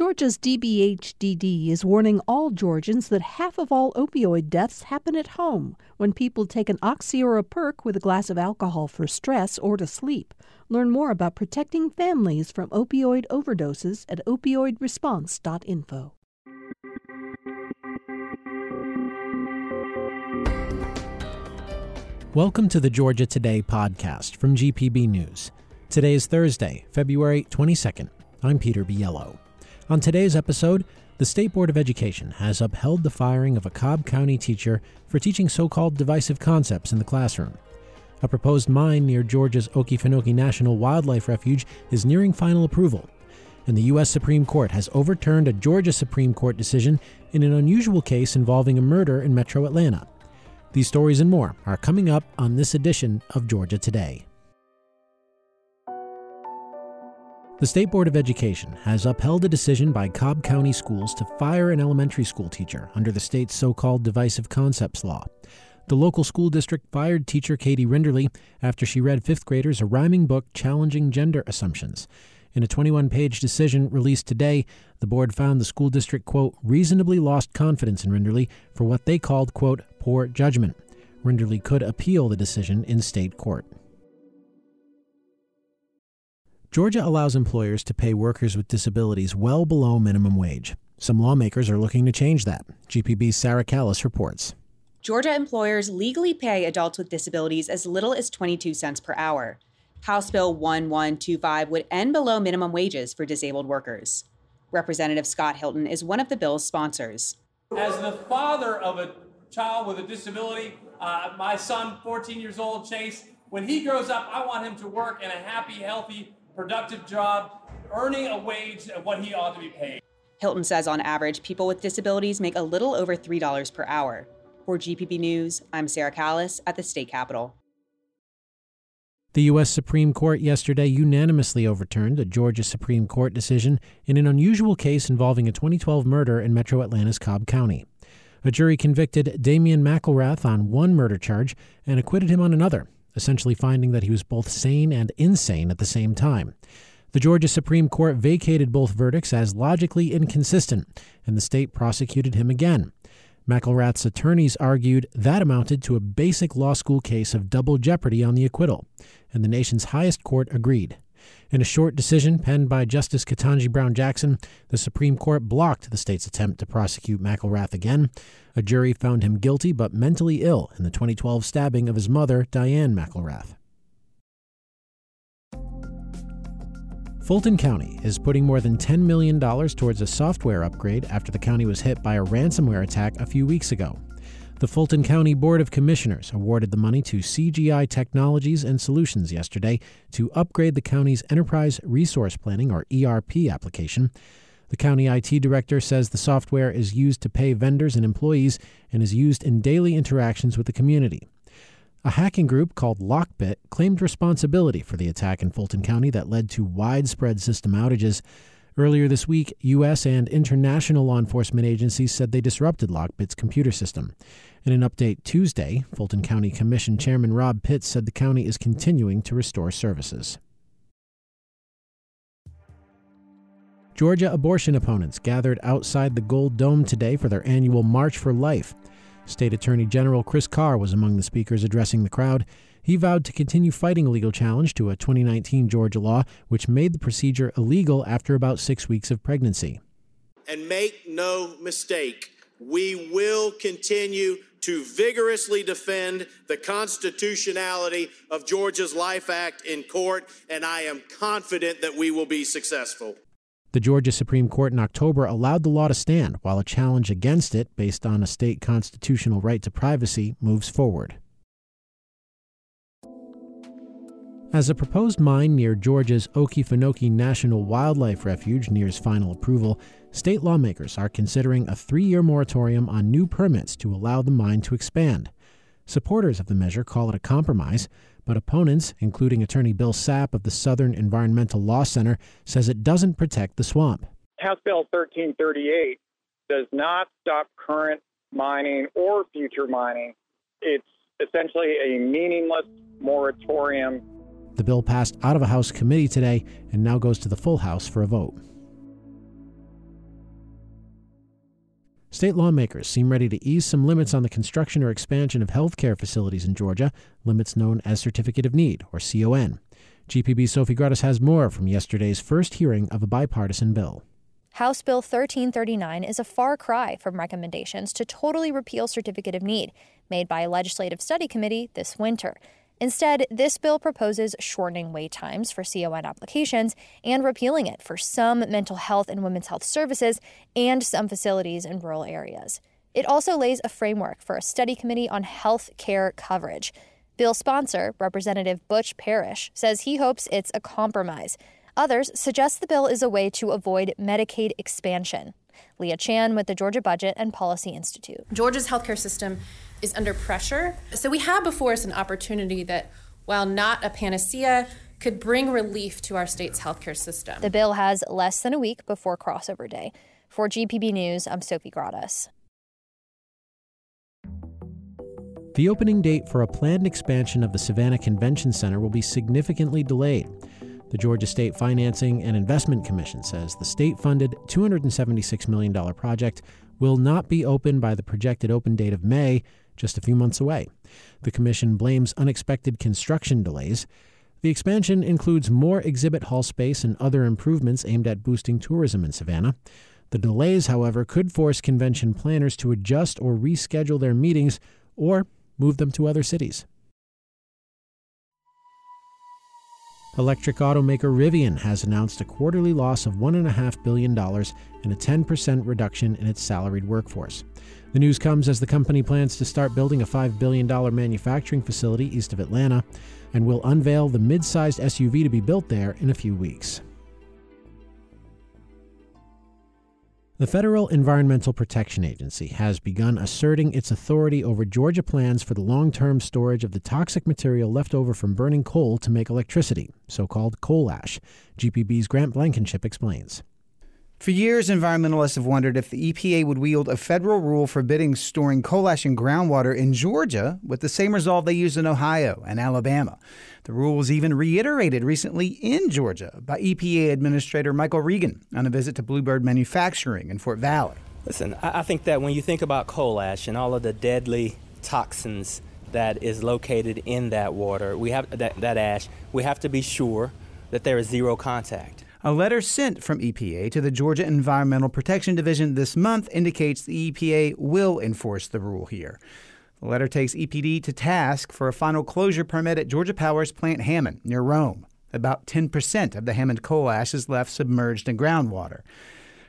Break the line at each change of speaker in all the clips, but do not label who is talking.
Georgia's DBHDD is warning all Georgians that half of all opioid deaths happen at home when people take an oxy or a perk with a glass of alcohol for stress or to sleep. Learn more about protecting families from opioid overdoses at opioidresponse.info.
Welcome to the Georgia Today podcast from GPB News. Today is Thursday, February 22nd. I'm Peter Biello. On today's episode, the State Board of Education has upheld the firing of a Cobb County teacher for teaching so called divisive concepts in the classroom. A proposed mine near Georgia's Okefenokee National Wildlife Refuge is nearing final approval. And the U.S. Supreme Court has overturned a Georgia Supreme Court decision in an unusual case involving a murder in metro Atlanta. These stories and more are coming up on this edition of Georgia Today. The State Board of Education has upheld a decision by Cobb County Schools to fire an elementary school teacher under the state's so called divisive concepts law. The local school district fired teacher Katie Rinderle after she read fifth graders a rhyming book challenging gender assumptions. In a 21 page decision released today, the board found the school district, quote, reasonably lost confidence in Rinderle for what they called, quote, poor judgment. Rinderle could appeal the decision in state court. Georgia allows employers to pay workers with disabilities well below minimum wage. Some lawmakers are looking to change that. GPB's Sarah Kallis reports.
Georgia employers legally pay adults with disabilities as little as 22 cents per hour. House Bill 1125 would end below minimum wages for disabled workers. Representative Scott Hilton is one of the bill's sponsors.
As the father of a child with a disability, uh, my son, 14 years old, Chase, when he grows up, I want him to work in a happy, healthy, productive job, earning a wage of what he ought to be paid.
Hilton says on average, people with disabilities make a little over $3 per hour. For GPB News, I'm Sarah Kallis at the state capitol.
The U.S. Supreme Court yesterday unanimously overturned a Georgia Supreme Court decision in an unusual case involving a 2012 murder in metro Atlanta's Cobb County. A jury convicted Damian McElrath on one murder charge and acquitted him on another, essentially finding that he was both sane and insane at the same time. The Georgia Supreme Court vacated both verdicts as logically inconsistent, and the state prosecuted him again. McElrath's attorneys argued that amounted to a basic law school case of double jeopardy on the acquittal, and the nation's highest court agreed. In a short decision penned by Justice Ketanji Brown Jackson, the Supreme Court blocked the state's attempt to prosecute McElrath again. A jury found him guilty but mentally ill in the 2012 stabbing of his mother, Diane McElrath. Fulton County is putting more than $10 million towards a software upgrade after the county was hit by a ransomware attack a few weeks ago. The Fulton County Board of Commissioners awarded the money to CGI Technologies and Solutions yesterday to upgrade the county's Enterprise Resource Planning, or ERP, application. The county IT director says the software is used to pay vendors and employees and is used in daily interactions with the community. A hacking group called Lockbit claimed responsibility for the attack in Fulton County that led to widespread system outages. Earlier this week, U.S. and international law enforcement agencies said they disrupted Lockbit's computer system. In an update Tuesday, Fulton County Commission Chairman Rob Pitts said the county is continuing to restore services. Georgia abortion opponents gathered outside the Gold Dome today for their annual March for Life. State Attorney General Chris Carr was among the speakers addressing the crowd. He vowed to continue fighting a legal challenge to a 2019 Georgia law which made the procedure illegal after about six weeks of pregnancy.
And make no mistake, we will continue to vigorously defend the constitutionality of Georgia's Life Act in court, and I am confident that we will be successful.
The Georgia Supreme Court in October allowed the law to stand, while a challenge against it, based on a state constitutional right to privacy, moves forward. As a proposed mine near Georgia's Okefenokee National Wildlife Refuge nears final approval, state lawmakers are considering a three year moratorium on new permits to allow the mine to expand. Supporters of the measure call it a compromise, but opponents, including attorney Bill Sapp of the Southern Environmental Law Center, says it doesn't protect the swamp.
House Bill 1338 does not stop current mining or future mining. It's essentially a meaningless moratorium
the bill passed out of a House committee today and now goes to the full House for a vote. State lawmakers seem ready to ease some limits on the construction or expansion of health care facilities in Georgia, limits known as Certificate of Need, or CON. GPB Sofi Gratas has more from yesterday's first hearing of a bipartisan bill.
House Bill 1339 is a far cry from recommendations to totally repeal Certificate of Need, made by a legislative study committee this winter. Instead, this bill proposes shortening wait times for CON applications and repealing it for some mental health and women's health services and some facilities in rural areas. It also lays a framework for a study committee on health care coverage. Bill sponsor, Representative Butch Parrish, says he hopes it's a compromise. Others suggest the bill is a way to avoid Medicaid expansion. Leah Chan with the Georgia Budget and Policy Institute.
Georgia's healthcare system is under pressure. So we have before us an opportunity that, while not a panacea, could bring relief to our state's healthcare system.
The bill has less than a week before crossover day. For GPB News, I'm Sofi Gratas.
The opening date for a planned expansion of the Savannah Convention Center will be significantly delayed. The Georgia State Financing and Investment Commission says the state funded $276 million project will not be open by the projected open date of May, just a few months away. The commission blames unexpected construction delays. The expansion includes more exhibit hall space and other improvements aimed at boosting tourism in Savannah. The delays, however, could force convention planners to adjust or reschedule their meetings or move them to other cities. Electric automaker Rivian has announced a quarterly loss of $1.5 billion and a 10% reduction in its salaried workforce. The news comes as the company plans to start building a $5 billion manufacturing facility east of Atlanta and will unveil the mid sized SUV to be built there in a few weeks. The Federal Environmental Protection Agency has begun asserting its authority over Georgia plans for the long term storage of the toxic material left over from burning coal to make electricity, so called coal ash. GPB's Grant Blankenship explains.
For years, environmentalists have wondered if the EPA would wield a federal rule forbidding storing coal ash in groundwater in Georgia with the same resolve they used in Ohio and Alabama. The rule was even reiterated recently in Georgia by EPA Administrator Michael Regan on a visit to Bluebird Manufacturing in Fort Valley.
Listen, I think that when you think about coal ash and all of the deadly toxins that is located in that water, we have that, that ash, we have to be sure that there is zero contact.
A letter sent from EPA to the Georgia Environmental Protection Division this month indicates the EPA will enforce the rule here. The letter takes EPD to task for a final closure permit at Georgia Power's Plant Hammond near Rome. About 10% of the Hammond coal ash is left submerged in groundwater.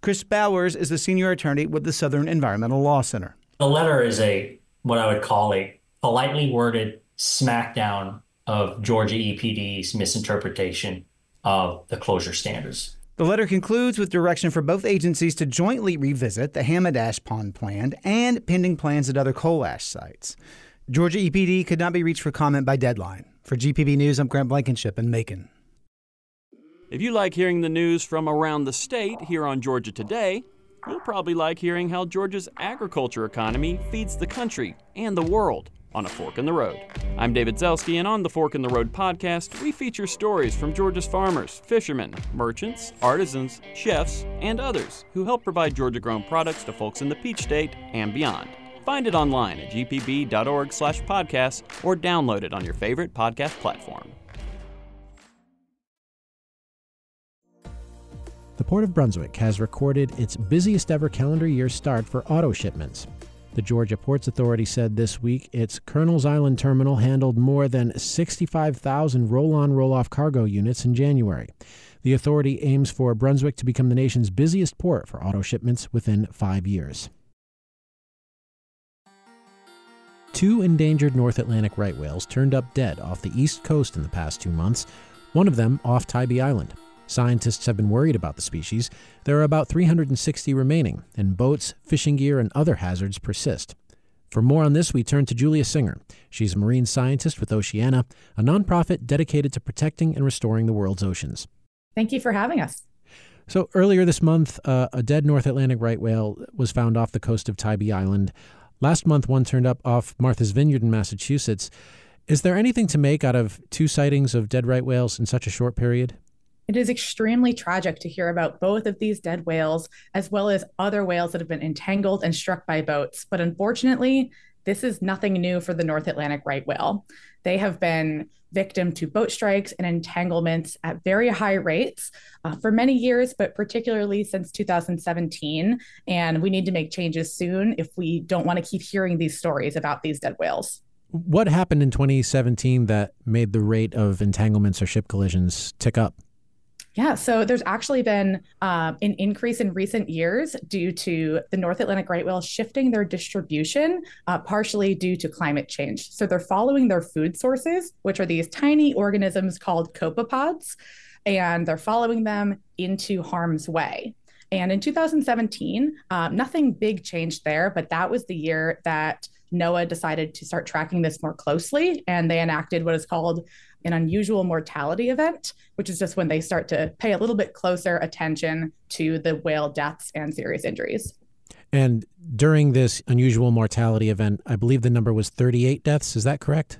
Chris Bowers is the senior attorney with the Southern Environmental Law Center.
The letter is a what I would call a politely worded smackdown of Georgia EPD's misinterpretation of the closure standards.
The letter concludes with direction for both agencies to jointly revisit the Hammond Ash Pond plan and pending plans at other coal ash sites. Georgia EPD could not be reached for comment by deadline. For GPB News, I'm Grant Blankenship in Macon.
If you like hearing the news from around the state here on Georgia Today, you'll probably like hearing how Georgia's agriculture economy feeds the country and the world on A Fork in the Road. I'm David Zelski, and on the Fork in the Road podcast, we feature stories from Georgia's farmers, fishermen, merchants, artisans, chefs, and others who help provide Georgia grown products to folks in the Peach State and beyond. Find it online at gpb.org slash podcast or download it on your favorite podcast platform.
The Port of Brunswick has recorded its busiest ever calendar year start for auto shipments. The Georgia Ports Authority said this week its Colonel's Island terminal handled more than 65,000 roll on roll off cargo units in January. The authority aims for Brunswick to become the nation's busiest port for auto shipments within five years. Two endangered North Atlantic right whales turned up dead off the east coast in the past two months, one of them off Tybee Island. Scientists have been worried about the species. There are about 360 remaining, and boats, fishing gear, and other hazards persist. For more on this, we turn to Julia Singer. She's a marine scientist with Oceana, a nonprofit dedicated to protecting and restoring the world's oceans.
Thank you for having us.
So, earlier this month, uh, a dead North Atlantic right whale was found off the coast of Tybee Island. Last month, one turned up off Martha's Vineyard in Massachusetts. Is there anything to make out of two sightings of dead right whales in such a short period?
It is extremely tragic to hear about both of these dead whales, as well as other whales that have been entangled and struck by boats. But unfortunately, this is nothing new for the North Atlantic right whale. They have been victim to boat strikes and entanglements at very high rates uh, for many years, but particularly since 2017. And we need to make changes soon if we don't want to keep hearing these stories about these dead whales.
What happened in 2017 that made the rate of entanglements or ship collisions tick up?
Yeah, so there's actually been um, an increase in recent years due to the North Atlantic right whale shifting their distribution, uh, partially due to climate change. So they're following their food sources, which are these tiny organisms called copepods, and they're following them into harm's way. And in 2017, um, nothing big changed there, but that was the year that NOAA decided to start tracking this more closely, and they enacted what is called an unusual mortality event, which is just when they start to pay a little bit closer attention to the whale deaths and serious injuries.
And during this unusual mortality event, I believe the number was 38 deaths. Is that correct?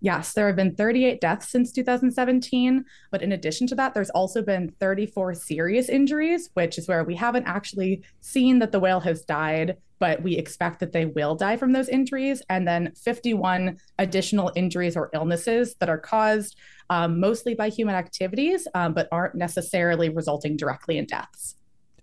Yes, there have been 38 deaths since 2017. But in addition to that, there's also been 34 serious injuries, which is where we haven't actually seen that the whale has died, but we expect that they will die from those injuries. And then 51 additional injuries or illnesses that are caused um, mostly by human activities, um, but aren't necessarily resulting directly in deaths.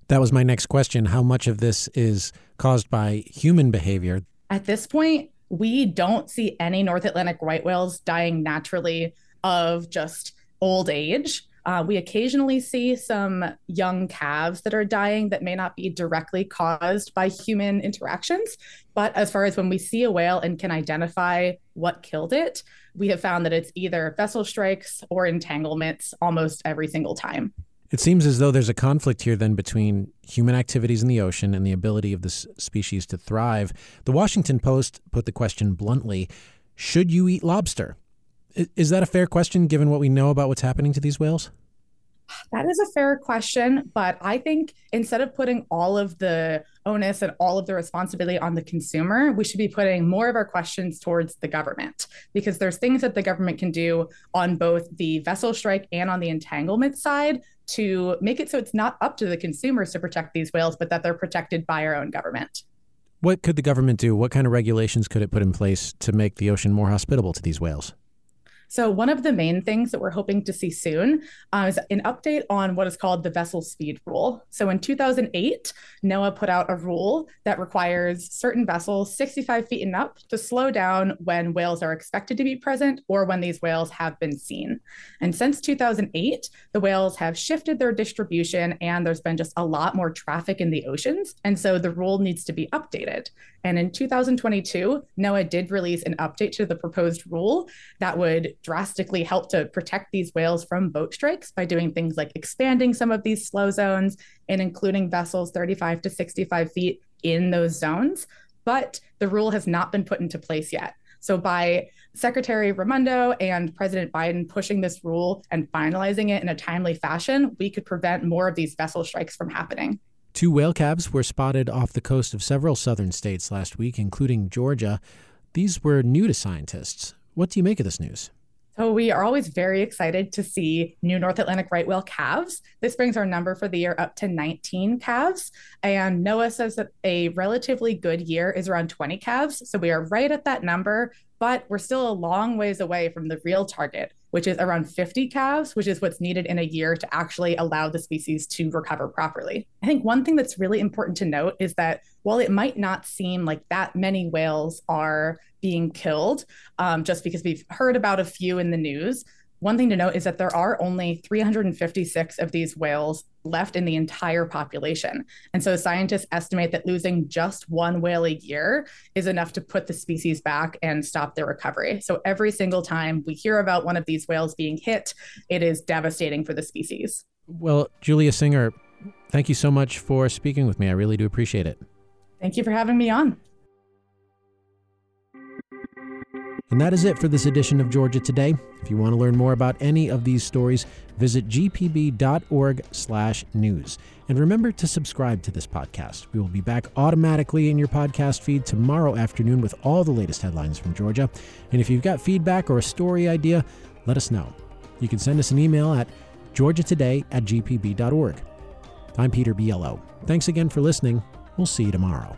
That was my next question. How much of this is caused by human behavior?
At this point, we don't see any North Atlantic right whales dying naturally of just old age. Uh, we occasionally see some young calves that are dying that may not be directly caused by human interactions. But as far as when we see a whale and can identify what killed it, we have found that it's either vessel strikes or entanglements almost every single time.
It seems as though there's a conflict here then between human activities in the ocean and the ability of this species to thrive. The Washington Post put the question bluntly Should you eat lobster? Is that a fair question given what we know about what's happening to these whales?
That is a fair question, but I think instead of putting all of the onus and all of the responsibility on the consumer, we should be putting more of our questions towards the government because there's things that the government can do on both the vessel strike and on the entanglement side to make it so it's not up to the consumers to protect these whales, but that they're protected by our own government.
What could the government do? What kind of regulations could it put in place to make the ocean more hospitable to these whales?
So, one of the main things that we're hoping to see soon uh, is an update on what is called the vessel speed rule. So, in 2008, NOAA put out a rule that requires certain vessels 65 feet and up to slow down when whales are expected to be present or when these whales have been seen. And since 2008, the whales have shifted their distribution and there's been just a lot more traffic in the oceans. And so the rule needs to be updated. And in 2022, NOAA did release an update to the proposed rule that would drastically help to protect these whales from boat strikes by doing things like expanding some of these slow zones and including vessels 35 to 65 feet in those zones. But the rule has not been put into place yet. So, by Secretary Raimondo and President Biden pushing this rule and finalizing it in a timely fashion, we could prevent more of these vessel strikes from happening.
Two whale calves were spotted off the coast of several southern states last week, including Georgia. These were new to scientists. What do you make of this news?
So we are always very excited to see new North Atlantic right whale calves. This brings our number for the year up to 19 calves. And NOAA says that a relatively good year is around 20 calves. So we are right at that number, but we're still a long ways away from the real target, which is around 50 calves, which is what's needed in a year to actually allow the species to recover properly. I think one thing that's really important to note is that while it might not seem like that many whales are being killed, um, just because we've heard about a few in the news, one thing to note is that there are only 356 of these whales left in the entire population. And so scientists estimate that losing just one whale a year is enough to put the species back and stop their recovery. So every single time we hear about one of these whales being hit, it is devastating for the species.
Well, Julia Singer, thank you so much for speaking with me. I really do appreciate it.
Thank you for having me on.
And that is it for this edition of Georgia Today. If you want to learn more about any of these stories, visit gpb.org/news. And remember to subscribe to this podcast. We will be back automatically in your podcast feed tomorrow afternoon with all the latest headlines from Georgia. And if you've got feedback or a story idea, let us know. You can send us an email at georgiatoday at gpb.org. I'm Peter Biello. Thanks again for listening. We'll see you tomorrow.